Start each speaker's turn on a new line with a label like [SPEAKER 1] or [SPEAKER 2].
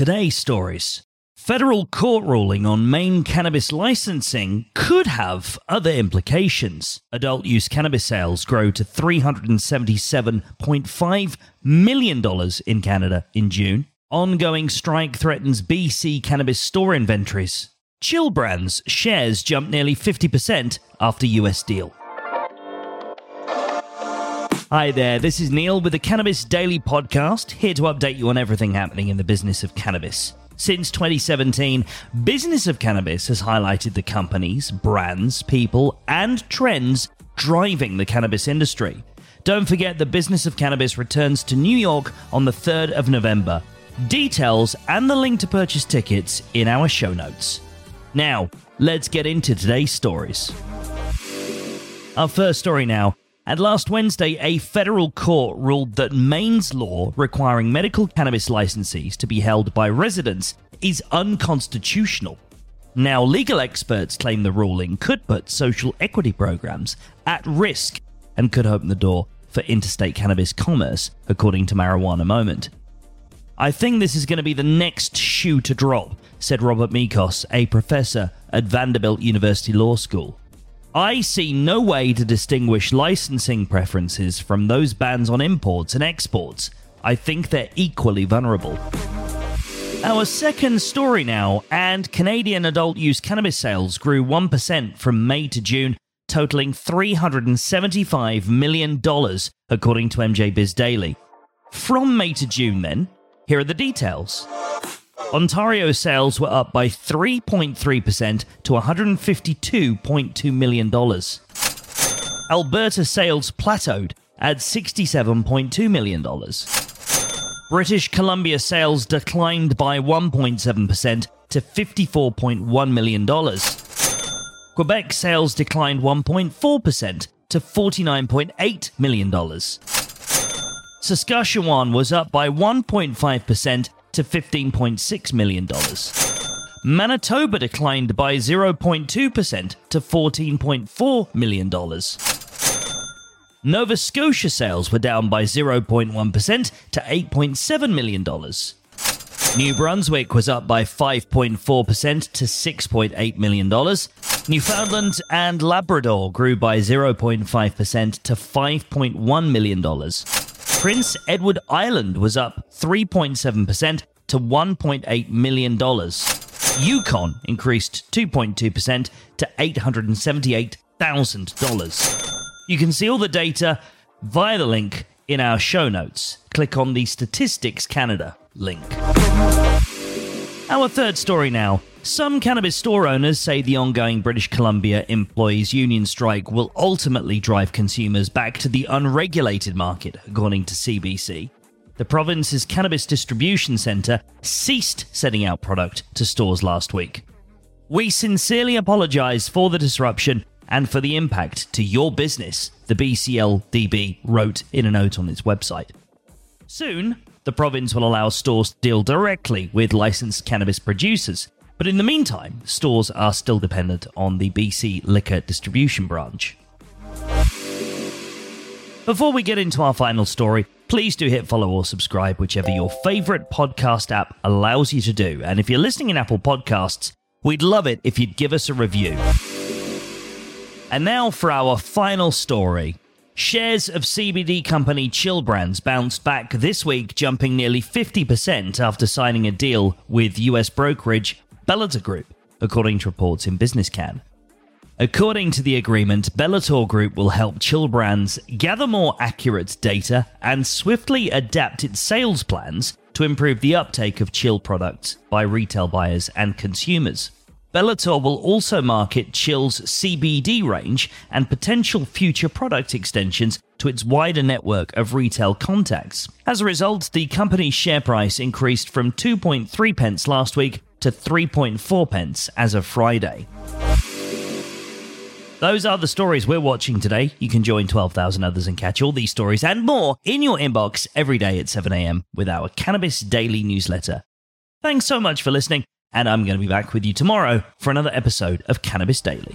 [SPEAKER 1] Today's stories. Federal court ruling on Maine cannabis licensing could have other implications. Adult use cannabis sales grow to $377.5 million in Canada in June. Ongoing strike threatens BC cannabis store inventories. Chill Brands shares jump nearly 50% after US deal. Hi there, this is Neil with the Cannabis Daily Podcast, here to update you on everything happening in the business of cannabis. Since 2017, Business of Cannabis has highlighted the companies, brands, people, and trends driving the cannabis industry. Don't forget the Business of Cannabis returns to New York on the 3rd of November. Details and the link to purchase tickets in our show notes. Now, let's get into today's stories. Our first story now and last Wednesday, a federal court ruled that Maine's law requiring medical cannabis licensees to be held by residents is unconstitutional. Now, legal experts claim the ruling could put social equity programs at risk and could open the door for interstate cannabis commerce, according to Marijuana Moment. I think this is going to be the next shoe to drop, said Robert Mikos, a professor at Vanderbilt University Law School. I see no way to distinguish licensing preferences from those bans on imports and exports. I think they're equally vulnerable. Our second story now, and Canadian adult use cannabis sales grew 1% from May to June, totaling $375 million, according to MJ Biz Daily. From May to June, then, here are the details. Ontario sales were up by 3.3% to $152.2 million. Alberta sales plateaued at $67.2 million. British Columbia sales declined by 1.7% to $54.1 million. Quebec sales declined 1.4% to $49.8 million. Saskatchewan was up by 1.5% to $15.6 million. Manitoba declined by 0.2% to $14.4 million. Nova Scotia sales were down by 0.1% to $8.7 million. New Brunswick was up by 5.4% to $6.8 million. Newfoundland and Labrador grew by 0.5% to $5.1 million. Prince Edward Island was up 3.7% to $1.8 million. Yukon increased 2.2% to $878,000. You can see all the data via the link in our show notes. Click on the Statistics Canada link. Our third story now some cannabis store owners say the ongoing British Columbia Employees Union strike will ultimately drive consumers back to the unregulated market, according to CBC. The province's cannabis distribution centre ceased sending out product to stores last week. We sincerely apologise for the disruption and for the impact to your business, the BCLDB wrote in a note on its website. Soon, the province will allow stores to deal directly with licensed cannabis producers but in the meantime, stores are still dependent on the BC Liquor Distribution Branch. Before we get into our final story, please do hit follow or subscribe, whichever your favorite podcast app allows you to do. And if you're listening in Apple Podcasts, we'd love it if you'd give us a review. And now for our final story. Shares of CBD company Chill Brands bounced back this week, jumping nearly 50% after signing a deal with US brokerage Bellator Group, according to reports in BusinessCann. According to the agreement, Bellator Group will help Chill Brands gather more accurate data and swiftly adapt its sales plans to improve the uptake of Chill products by retail buyers and consumers. Bellator will also market Chill's CBD range and potential future product extensions to its wider network of retail contacts. As a result, the company's share price increased from 2.3 pence last week to 3.4 pence as of Friday. Those are the stories we're watching today. You can join 12,000 others and catch all these stories and more in your inbox every day at 7am with our Cannabis Daily newsletter. Thanks so much for listening, and I'm going to be back with you tomorrow for another episode of Cannabis Daily.